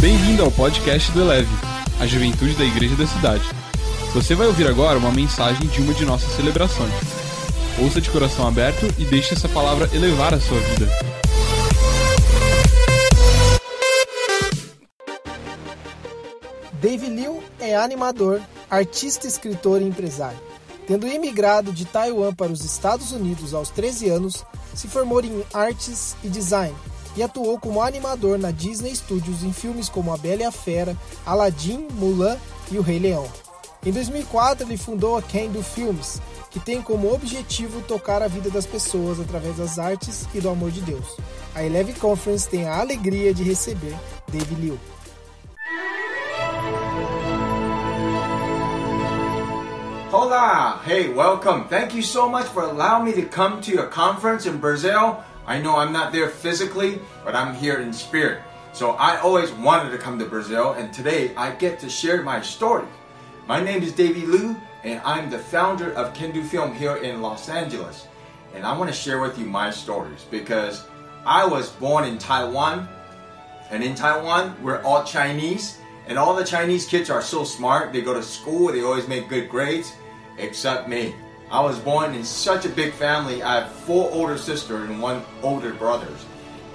Bem-vindo ao podcast do Eleve, a juventude da igreja da cidade. Você vai ouvir agora uma mensagem de uma de nossas celebrações. Ouça de coração aberto e deixe essa palavra elevar a sua vida. Dave Liu é animador, artista, escritor e empresário. Tendo imigrado de Taiwan para os Estados Unidos aos 13 anos, se formou em artes e design e atuou como animador na Disney Studios em filmes como A Bela e a Fera, Aladdin, Mulan e O Rei Leão. Em 2004, ele fundou a Can Do Films, que tem como objetivo tocar a vida das pessoas através das artes e do amor de Deus. A Eleve Conference tem a alegria de receber Dave Liu. Hola! Hey, welcome. Thank you so much for allowing me to come to your conference in Brazil. I know I'm not there physically, but I'm here in spirit. So I always wanted to come to Brazil, and today I get to share my story. My name is Davey Liu, and I'm the founder of Can Do Film here in Los Angeles. And I want to share with you my stories because I was born in Taiwan, and in Taiwan, we're all Chinese, and all the Chinese kids are so smart. They go to school, they always make good grades, except me. I was born in such a big family. I have four older sisters and one older brothers,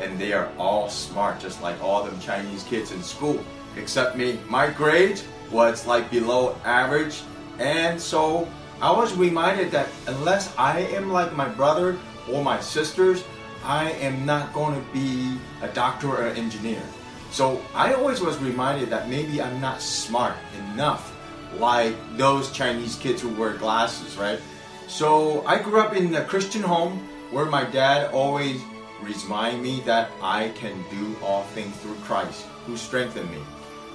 and they are all smart, just like all them Chinese kids in school, except me. My grade was like below average, and so I was reminded that unless I am like my brother or my sisters, I am not going to be a doctor or an engineer. So I always was reminded that maybe I'm not smart enough like those Chinese kids who wear glasses, right? So I grew up in a Christian home where my dad always remind me that I can do all things through Christ who strengthened me.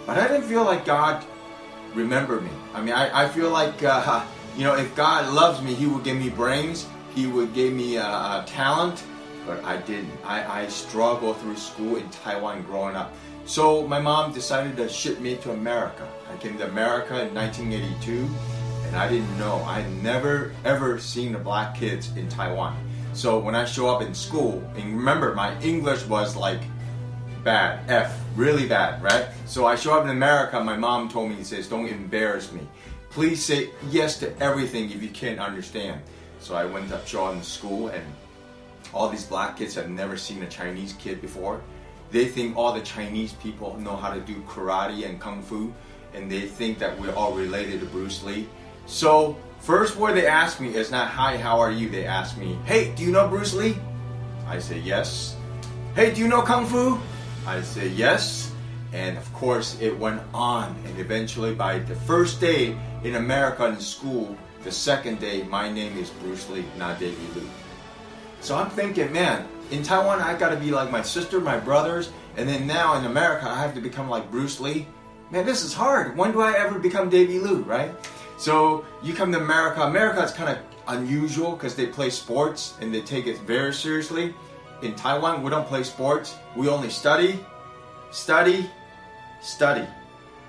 But I didn't feel like God remembered me. I mean, I, I feel like, uh, you know, if God loves me, He would give me brains, He would give me a, a talent, but I didn't. I, I struggled through school in Taiwan growing up. So my mom decided to ship me to America. I came to America in 1982, and I didn't know. I had never ever seen the black kids in Taiwan. So when I show up in school, and remember my English was like bad, F, really bad, right? So I show up in America. My mom told me, he says, "Don't embarrass me. Please say yes to everything if you can't understand." So I went up show up in school, and all these black kids have never seen a Chinese kid before. They think all the Chinese people know how to do karate and kung fu, and they think that we're all related to Bruce Lee. So, first word they ask me is not hi, how are you? They ask me, hey, do you know Bruce Lee? I say yes. Hey, do you know kung fu? I say yes. And of course, it went on, and eventually, by the first day in America in school, the second day, my name is Bruce Lee, not Davey Liu. So I'm thinking, man, in Taiwan, I gotta be like my sister, my brothers, and then now in America, I have to become like Bruce Lee. Man, this is hard. When do I ever become Davey Liu, right? So you come to America. America is kind of unusual because they play sports and they take it very seriously. In Taiwan, we don't play sports. We only study, study, study.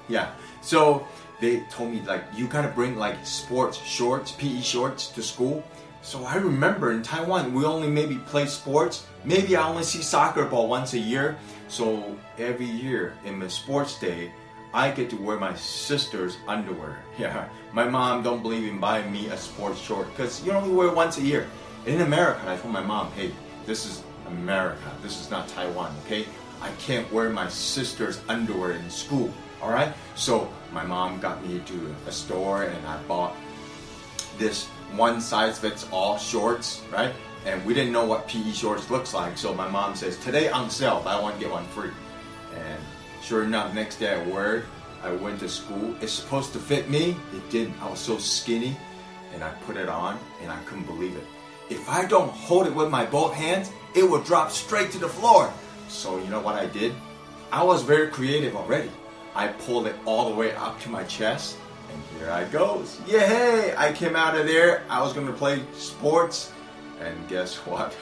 Yeah. So they told me like you gotta bring like sports shorts, PE shorts to school. So I remember in Taiwan we only maybe play sports. Maybe I only see soccer ball once a year. So every year in the sports day, I get to wear my sister's underwear. Yeah, my mom don't believe in buying me a sports short because you only wear once a year. In America, I told my mom, hey, this is America. This is not Taiwan. Okay, I can't wear my sister's underwear in school. All right. So my mom got me to a store and I bought this one size fits all shorts, right? And we didn't know what PE shorts looks like, so my mom says, "Today on sale, buy one get one free." Sure enough, next day I wore it. I went to school. It's supposed to fit me. It didn't. I was so skinny, and I put it on, and I couldn't believe it. If I don't hold it with my both hands, it will drop straight to the floor. So you know what I did? I was very creative already. I pulled it all the way up to my chest, and here I goes. Yay! I came out of there. I was going to play sports, and guess what?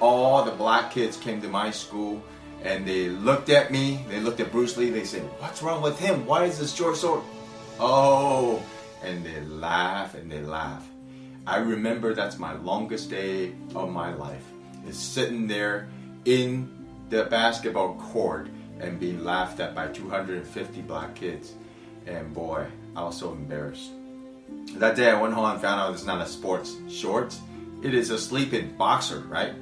All the black kids came to my school, and they looked at me. They looked at Bruce Lee. They said, "What's wrong with him? Why is this short so?" Oh, and they laugh and they laugh. I remember that's my longest day of my life. Is sitting there in the basketball court and being laughed at by 250 black kids. And boy, I was so embarrassed. That day I went home and found out it's not a sports shorts. It is a sleeping boxer, right?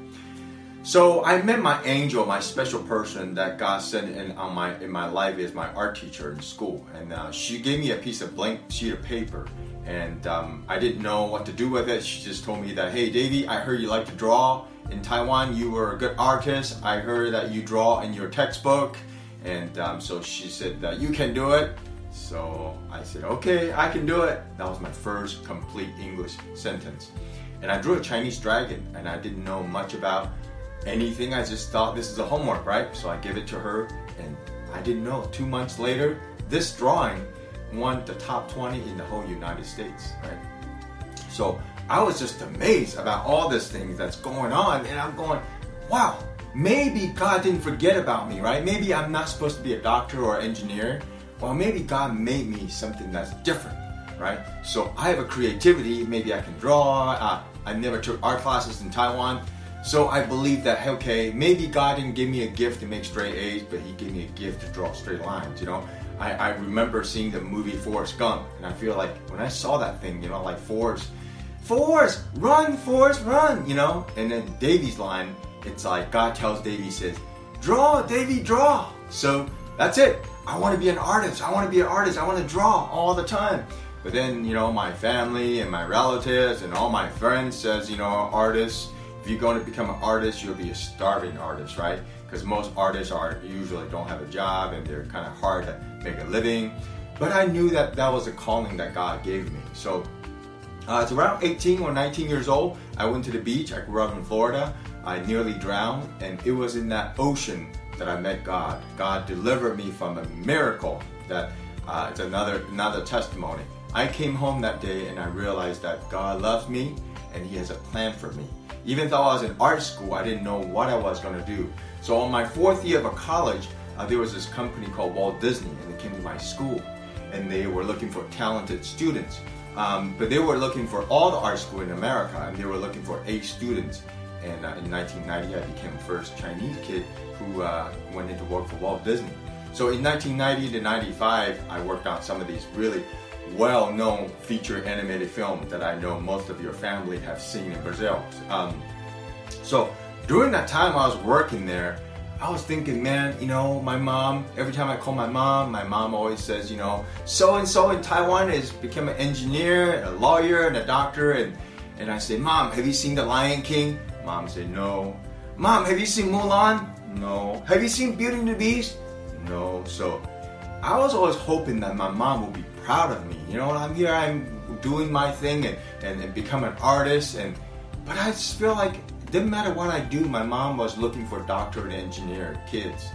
So I met my angel, my special person that God sent in on my in my life is my art teacher in school, and uh, she gave me a piece of blank sheet of paper, and um, I didn't know what to do with it. She just told me that, hey, Davy, I heard you like to draw in Taiwan. You were a good artist. I heard that you draw in your textbook, and um, so she said that you can do it. So I said, okay, I can do it. That was my first complete English sentence, and I drew a Chinese dragon, and I didn't know much about anything. I just thought this is a homework, right? So I give it to her, and I didn't know. Two months later, this drawing won the top 20 in the whole United States, right? So I was just amazed about all these things that's going on, and I'm going, wow, maybe God didn't forget about me, right? Maybe I'm not supposed to be a doctor or engineer. Well, maybe God made me something that's different, right? So I have a creativity. Maybe I can draw. Uh, I never took art classes in Taiwan. So I believe that okay, maybe God didn't give me a gift to make straight A's, but He gave me a gift to draw straight lines. You know, I, I remember seeing the movie Forrest Gump, and I feel like when I saw that thing, you know, like Forrest, Forrest, run, Forrest, run, you know. And then Davy's line, it's like God tells Davy, says, draw, Davy, draw. So that's it. I want to be an artist. I want to be an artist. I want to draw all the time. But then, you know, my family and my relatives and all my friends says, you know, artists if you're going to become an artist, you'll be a starving artist, right? Because most artists are usually don't have a job and they're kind of hard to make a living. But I knew that that was a calling that God gave me. So uh, it's around 18 or 19 years old. I went to the beach. I grew up in Florida. I nearly drowned, and it was in that ocean that I met God. God delivered me from a miracle. That uh, it's another another testimony. I came home that day and I realized that God loves me and He has a plan for me. Even though I was in art school, I didn't know what I was going to do. So on my fourth year of college, uh, there was this company called Walt Disney, and they came to my school, and they were looking for talented students. Um, but they were looking for all the art school in America, and they were looking for eight students. And uh, in 1990, I became the first Chinese kid who uh, went into work for Walt Disney. So in 1990 to 95, I worked on some of these really well-known feature animated film that I know most of your family have seen in Brazil. Um, so during that time I was working there, I was thinking, man, you know, my mom, every time I call my mom, my mom always says, you know, so and so in Taiwan has become an engineer, a lawyer, and a doctor. And, and I say, Mom, have you seen The Lion King? Mom said, No. Mom, have you seen Mulan? No. Have you seen Beauty and the Beast? No. So I was always hoping that my mom would be proud of me. You know, I'm here, I'm doing my thing and, and, and become an artist. And but I just feel like it didn't matter what I do. My mom was looking for doctor and engineer kids.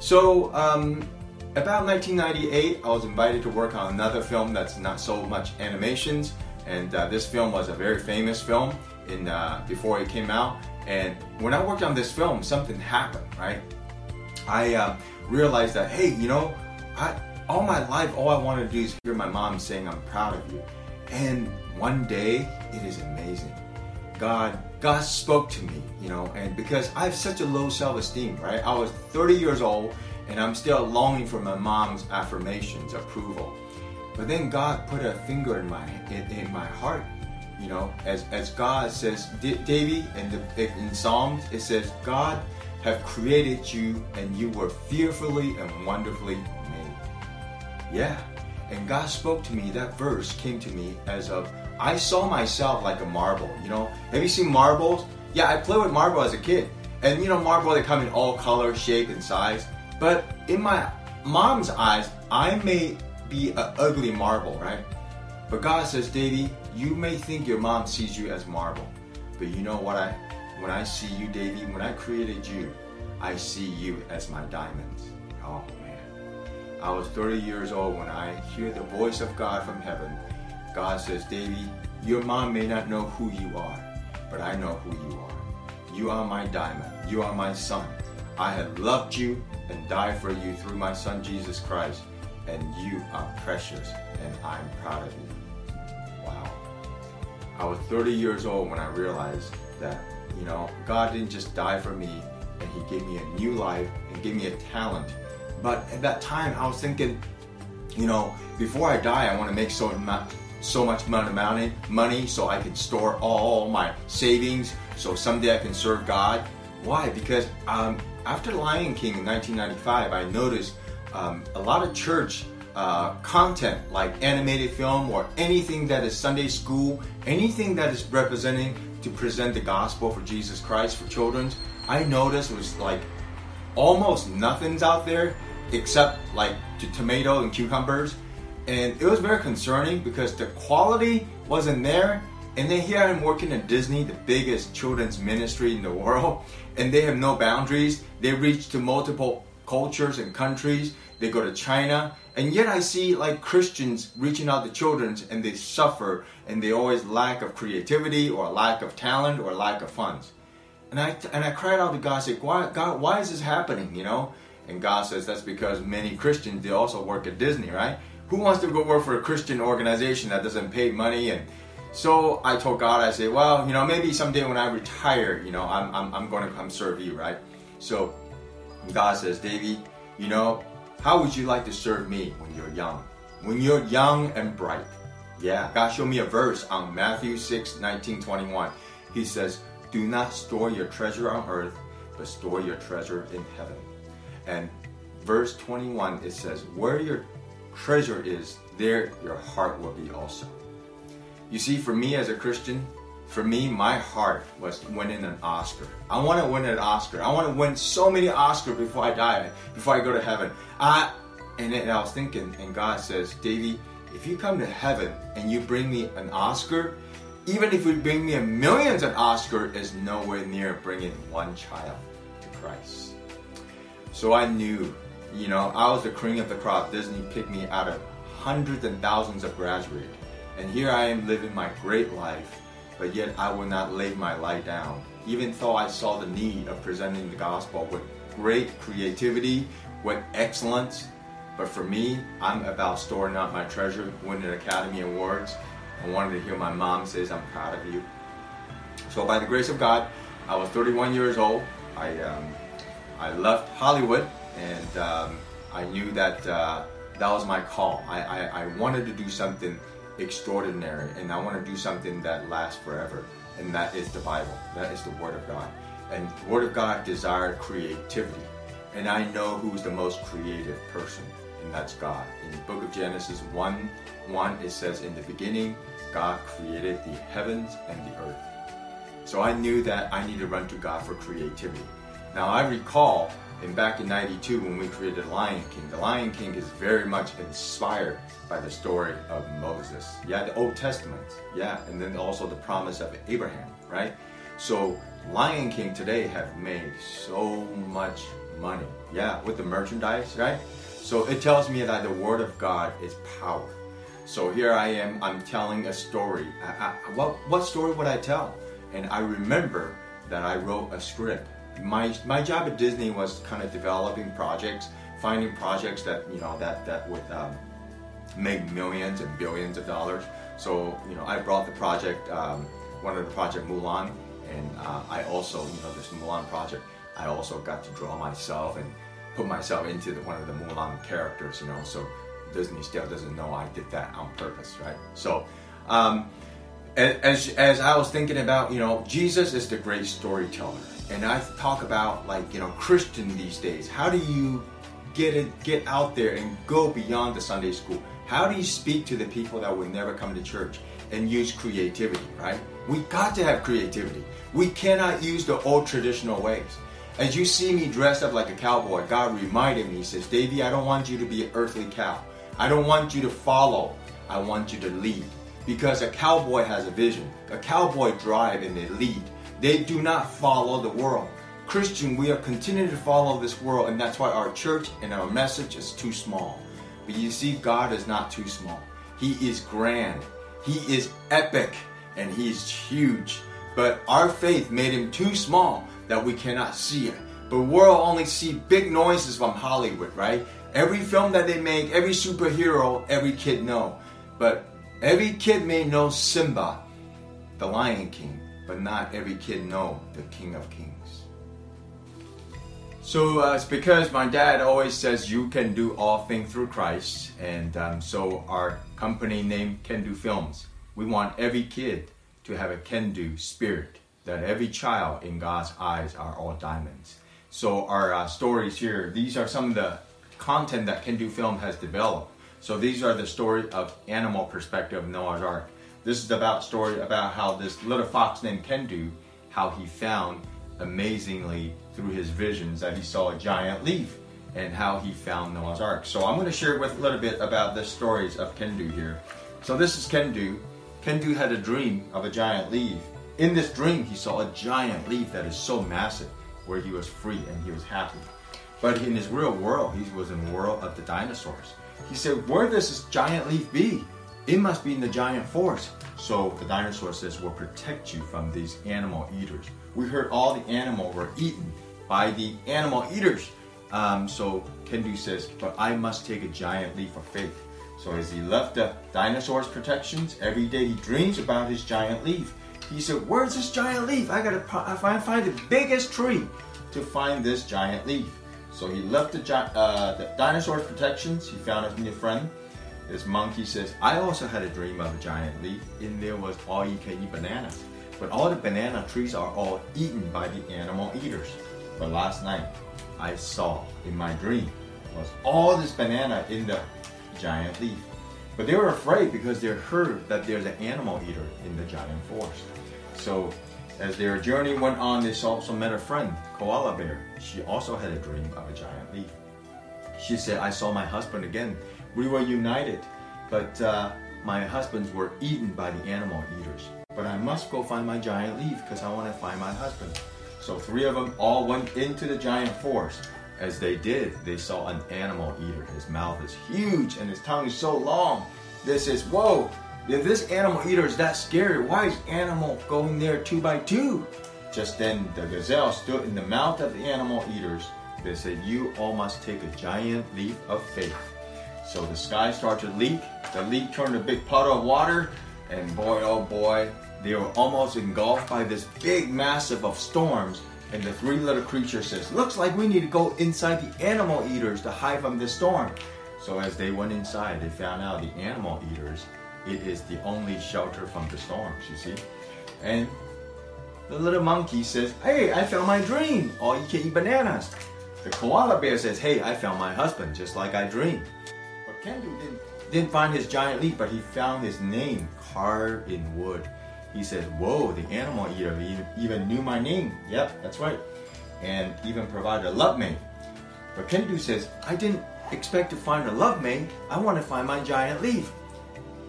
So um, about 1998, I was invited to work on another film that's not so much animations, and uh, this film was a very famous film in uh, before it came out. And when I worked on this film, something happened, right? I uh, realized that hey, you know, I all my life, all I want to do is hear my mom saying, I'm proud of you. And one day, it is amazing. God, God spoke to me, you know, and because I have such a low self-esteem, right? I was 30 years old and I'm still longing for my mom's affirmations, approval. But then God put a finger in my in, in my heart, you know, as as God says, Davy, the in Psalms, it says, God have created you and you were fearfully and wonderfully yeah. And God spoke to me, that verse came to me as of, I saw myself like a marble, you know? Have you seen marbles? Yeah, I played with marble as a kid. And you know, marble, they come in all color, shape, and size. But in my mom's eyes, I may be an ugly marble, right? But God says, Davy, you may think your mom sees you as marble. But you know what I, when I see you, Davy, when I created you, I see you as my diamonds. Oh, I was 30 years old when I hear the voice of God from heaven. God says, Davy, your mom may not know who you are, but I know who you are. You are my diamond. You are my son. I have loved you and died for you through my son Jesus Christ, and you are precious, and I'm proud of you. Wow. I was 30 years old when I realized that, you know, God didn't just die for me, and He gave me a new life and gave me a talent But at that time, I was thinking, you know, before I die, I want to make so much, so much money, money, so I can store all my savings, so someday I can serve God. Why? Because um, after Lion King in 1995, I noticed um, a lot of church uh, content like animated film or anything that is Sunday school, anything that is representing to present the gospel for Jesus Christ for children, I noticed was like almost nothing's out there except like tomato and cucumbers. And it was very concerning because the quality wasn't there. And then here I'm working at Disney, the biggest children's ministry in the world, and they have no boundaries. They reach to multiple cultures and countries. They go to China, and yet I see like Christians reaching out to children and they suffer and they always lack of creativity or lack of talent or lack of funds. And I and I cried out to God, say, why, God, why is this happening? You know? And God says that's because many Christians they also work at Disney, right? Who wants to go work for a Christian organization that doesn't pay money? And so I told God, I say, well, you know, maybe someday when I retire, you know, I'm I'm, I'm going to come serve you, right? So God says, Davy, you know, how would you like to serve me when you're young? When you're young and bright. Yeah, God showed me a verse on Matthew 6 19 21. He says, Do not store your treasure on earth, but store your treasure in heaven. And verse 21 it says, Where your treasure is, there your heart will be also. You see, for me as a Christian, for me, my heart was winning an Oscar. I want to win an Oscar. I want to win so many Oscars before I die, before I go to heaven. I, and then I was thinking, and God says, Davy, if you come to heaven and you bring me an Oscar, even if you bring me a millions of Oscar, is nowhere near bringing one child to Christ. So I knew, you know, I was the cream of the crop. Disney picked me out of hundreds and thousands of graduates. And here I am living my great life but yet I will not lay my life down. Even though I saw the need of presenting the gospel with great creativity, with excellence, but for me, I'm about storing up my treasure, winning Academy Awards. I wanted to hear my mom says, I'm proud of you. So by the grace of God, I was 31 years old. I, um, I left Hollywood and um, I knew that uh, that was my call. I, I, I wanted to do something extraordinary and I want to do something that lasts forever. And that is the Bible. That is the Word of God. And Word of God desired creativity. And I know who's the most creative person, and that's God. In the book of Genesis 1 1, it says, In the beginning, God created the heavens and the earth. So I knew that I needed to run to God for creativity. Now I recall and back in 92 when we created Lion King, the Lion King is very much inspired by the story of Moses. Yeah, the Old Testament. Yeah, and then also the promise of Abraham, right? So Lion King today have made so much money. Yeah, with the merchandise, right? So it tells me that the word of God is power. So here I am, I'm telling a story. I, I, what, what story would I tell? And I remember that I wrote a script my my job at Disney was kind of developing projects, finding projects that you know that that would um, make millions and billions of dollars. So you know, I brought the project, um, one of the project Mulan, and uh, I also you know this Mulan project. I also got to draw myself and put myself into the, one of the Mulan characters. You know, so Disney still doesn't know I did that on purpose, right? So. Um, as, as I was thinking about, you know, Jesus is the great storyteller and I talk about like you know Christian these days. How do you get it get out there and go beyond the Sunday school? How do you speak to the people that will never come to church and use creativity? Right? We got to have creativity. We cannot use the old traditional ways. As you see me dressed up like a cowboy, God reminded me. He says, "Davy, I don't want you to be an earthly cow. I don't want you to follow. I want you to lead." Because a cowboy has a vision. A cowboy drive and they lead they do not follow the world. Christian, we are continuing to follow this world, and that's why our church and our message is too small. But you see, God is not too small. He is grand, He is epic, and He is huge. But our faith made Him too small that we cannot see it. But world only see big noises from Hollywood, right? Every film that they make, every superhero, every kid know. But every kid may know Simba, the Lion King, but not every kid know the King of Kings. So uh, it's because my dad always says you can do all things through Christ, and um, so our company name Can Do Films. We want every kid to have a can do spirit. That every child in God's eyes are all diamonds. So our uh, stories here, these are some of the content that Can Do Film has developed. So these are the story of animal perspective of Noah's Ark. This is about story about how this little fox named Kendu, how he found amazingly through his visions that he saw a giant leaf and how he found Noah's Ark. So I'm going to share with a little bit about the stories of Kendu here. So this is Kendu. Kendu had a dream of a giant leaf. In this dream, he saw a giant leaf that is so massive where he was free and he was happy. But in his real world, he was in the world of the dinosaurs. He said, Where does this giant leaf be? It must be in the giant forest. So the dinosaur says, We'll protect you from these animal eaters. We heard all the animals were eaten by the animal eaters. Um, so Kendu says, But I must take a giant leap of faith. So as he left the dinosaur's protections, every day he dreams about his giant leaf. He said, Where's this giant leaf? I gotta find the biggest tree to find this giant leaf. So he left the, uh, the dinosaur's protections. He found a new friend. This monkey says, I also had a dream of a giant leaf, and there was all you can eat bananas. But all the banana trees are all eaten by the animal eaters. But last night, I saw in my dream was all this banana in the giant leaf. But they were afraid because they heard that there's an animal eater in the giant forest. So as their journey went on, they also met a friend, Koala Bear. She also had a dream of a giant leaf. She said, I saw my husband again. We were united, but uh, my husbands were eaten by the animal eaters. But I must go find my giant leaf because I want to find my husband. So three of them all went into the giant forest. As they did, they saw an animal eater. His mouth is huge and his tongue is so long. This is, whoa, if this animal eater is that scary, why is animal going there two by two? Just then the gazelle stood in the mouth of the animal eaters. They said, You all must take a giant leap of faith. So the sky started to leak. The leak turned a big puddle of water, and boy, oh boy, they were almost engulfed by this big massive of storms. And the three little creatures says, Looks like we need to go inside the animal eaters to hide from this storm. So as they went inside, they found out the animal eaters it is the only shelter from the storms, you see. And the little monkey says, Hey, I found my dream. All you can eat bananas. The koala bear says, Hey, I found my husband, just like I dreamed. But Kendu didn't, didn't find his giant leaf, but he found his name carved in wood. He says, Whoa, the animal eater even knew my name. Yep, that's right. And even provided a love mate. But Kendu says, I didn't expect to find a love mate. I want to find my giant leaf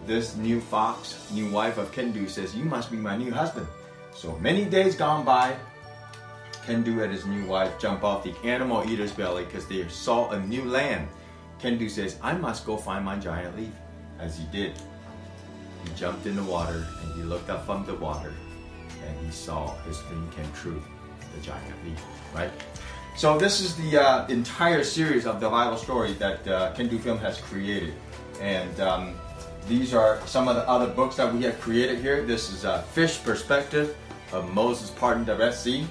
this new fox, new wife of Kendu says, You must be my new husband. So many days gone by, Kendu and his new wife jump off the animal eater's belly because they saw a new land. Kendu says, I must go find my giant leaf. As he did, he jumped in the water and he looked up from the water and he saw his dream came true, the giant leaf, right? So this is the uh, entire series of the Bible story that uh, Can Do Film has created. And um, these are some of the other books that we have created here. This is a fish perspective of Moses parting the Sea.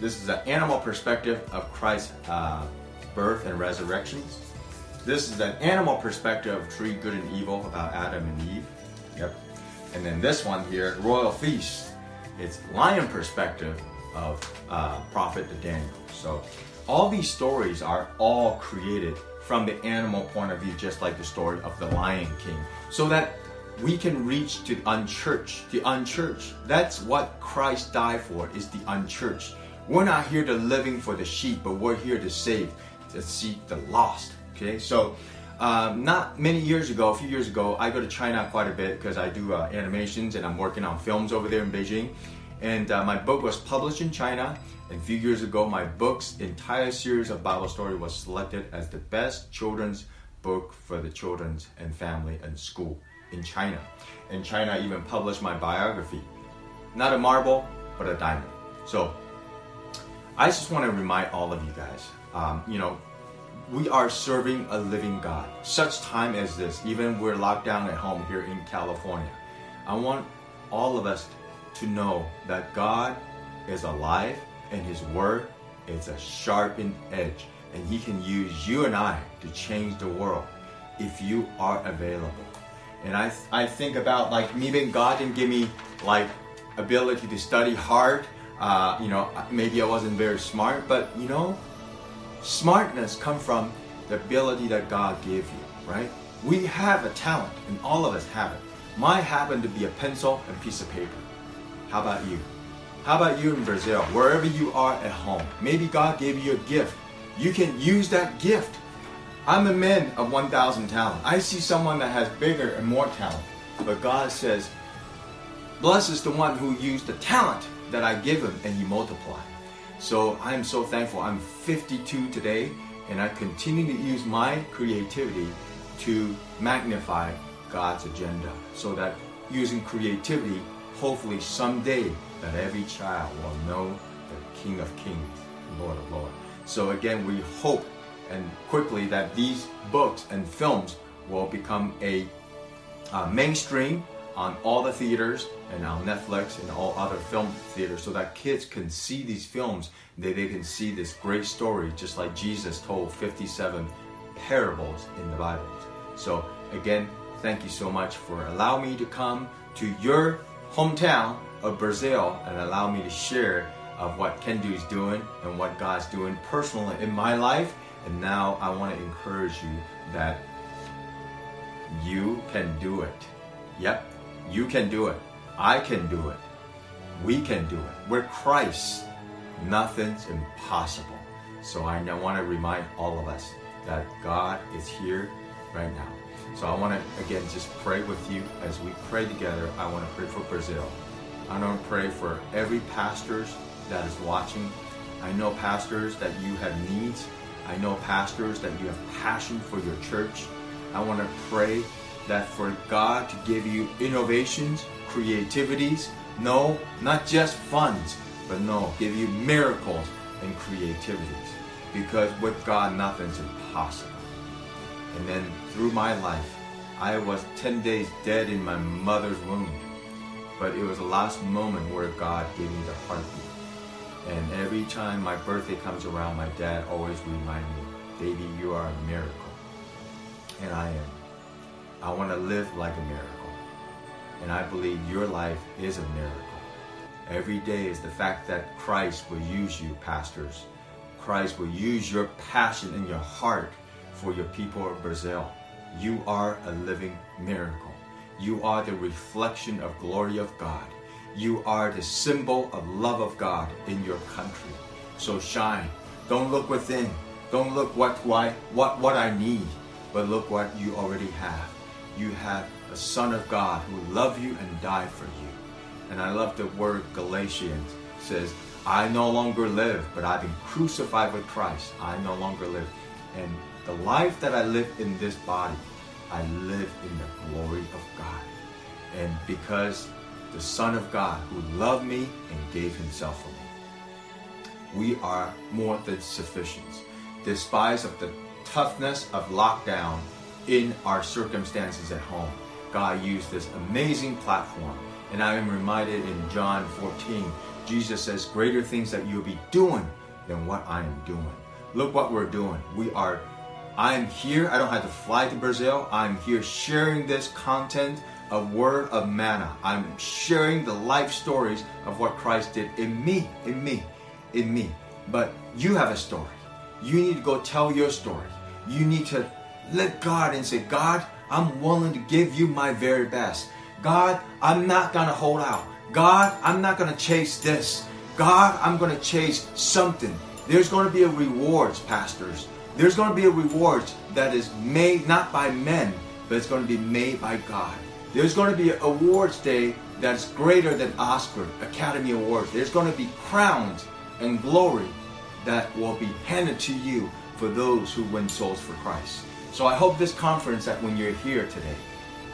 This is an animal perspective of Christ's uh, birth and resurrections. This is an animal perspective of tree good and evil about Adam and Eve. Yep. And then this one here, Royal Feast. It's lion perspective of uh, Prophet Daniel. So all these stories are all created from the animal point of view, just like the story of the Lion King, so that we can reach to the unchurched. The unchurched. That's what Christ died for, is the unchurched. We're not here to living for the sheep, but we're here to save, to seek the lost. Okay, so um, not many years ago, a few years ago, I go to China quite a bit because I do uh, animations and I'm working on films over there in Beijing. And uh, my book was published in China a few years ago, my book's entire series of Bible story was selected as the best children's book for the children's and family and school in China. And China even published my biography. Not a marble, but a diamond. So I just want to remind all of you guys, um, you know, we are serving a living God. Such time as this, even we're locked down at home here in California. I want all of us to know that God is alive and His Word It's a sharpened edge, and He can use you and I to change the world if you are available. And I, I think about like maybe God didn't give me like ability to study hard. Uh, you know, maybe I wasn't very smart, but you know, smartness come from the ability that God gave you, right? We have a talent, and all of us have it. Mine happened to be a pencil and piece of paper. How about you? How about you in Brazil? Wherever you are at home, maybe God gave you a gift. You can use that gift. I'm a man of 1,000 talent. I see someone that has bigger and more talent. But God says, Blessed is the one who used the talent that I give him and he multiplied. So I am so thankful. I'm 52 today and I continue to use my creativity to magnify God's agenda so that using creativity, hopefully someday that every child will know the King of Kings, Lord of Lords. So again, we hope and quickly that these books and films will become a mainstream on all the theaters and on Netflix and all other film theaters so that kids can see these films, that they can see this great story, just like Jesus told 57 parables in the Bible. So, again, thank you so much for allowing me to come to your hometown of Brazil and allow me to share of what Kendu is doing and what God's doing personally in my life. And now I want to encourage you that you can do it. Yep, you can do it. I can do it. We can do it. We're Christ. Nothing's impossible. So I want to remind all of us that God is here right now. So I want to again just pray with you as we pray together. I want to pray for Brazil. I want to pray for every pastors that is watching. I know pastors that you have needs. I know pastors that you have passion for your church. I want to pray that for God to give you innovations, creativities, no, not just funds, but no, give you miracles and creativities. Because with God, nothing's impossible. And then through my life, I was 10 days dead in my mother's womb. But it was the last moment where God gave me the heartbeat. And every time my birthday comes around, my dad always reminds me, baby, you are a miracle. And I am. I want to live like a miracle. And I believe your life is a miracle. Every day is the fact that Christ will use you, pastors. Christ will use your passion and your heart for your people of Brazil. You are a living miracle. You are the reflection of glory of God. You are the symbol of love of God in your country. So shine. Don't look within. Don't look what why what what I need, but look what you already have. You have a son of God who loved you and died for you. And I love the word Galatians says, I no longer live, but I've been crucified with Christ. I no longer live. And the life that I live in this body, I live in the glory of God. And because the Son of God who loved me and gave himself for me, we are more than sufficient. Despite of the toughness of lockdown in our circumstances at home, God used this amazing platform. And I am reminded in John 14, Jesus says, Greater things that you'll be doing than what I am doing. Look what we're doing. We are I'm here. I don't have to fly to Brazil. I'm here sharing this content of word of manna. I'm sharing the life stories of what Christ did in me, in me, in me. But you have a story. You need to go tell your story. You need to let God and say, God, I'm willing to give you my very best. God, I'm not going to hold out. God, I'm not going to chase this. God, I'm going to chase something. There's going to be a rewards, pastors. There's going to be a reward that is made not by men, but it's going to be made by God. There's going to be an awards day that's greater than Oscar, Academy Awards. There's going to be crowns and glory that will be handed to you for those who win souls for Christ. So I hope this conference that when you're here today,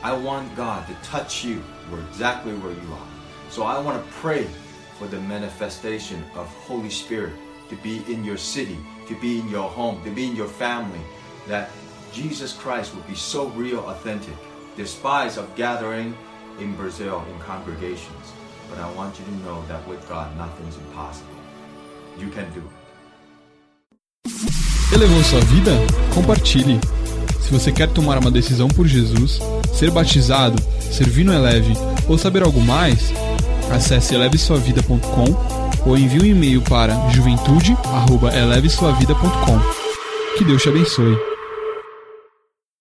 I want God to touch you where exactly where you are. So I want to pray for the manifestation of Holy Spirit to be in your city, to be in your home, to be in your family, that Jesus Christ will be so real, authentic, despite of gathering in Brazil in congregations. But I want you to know that with God, nothing's impossible. You can do it. Elevou sua vida? Compartilhe. Se você quer tomar uma decisão por Jesus, ser batizado, servir no Eleve ou saber algo mais, acesse elevesuavida.com ou envie um e-mail para juventude@elevesuavida.com. Que Deus te abençoe.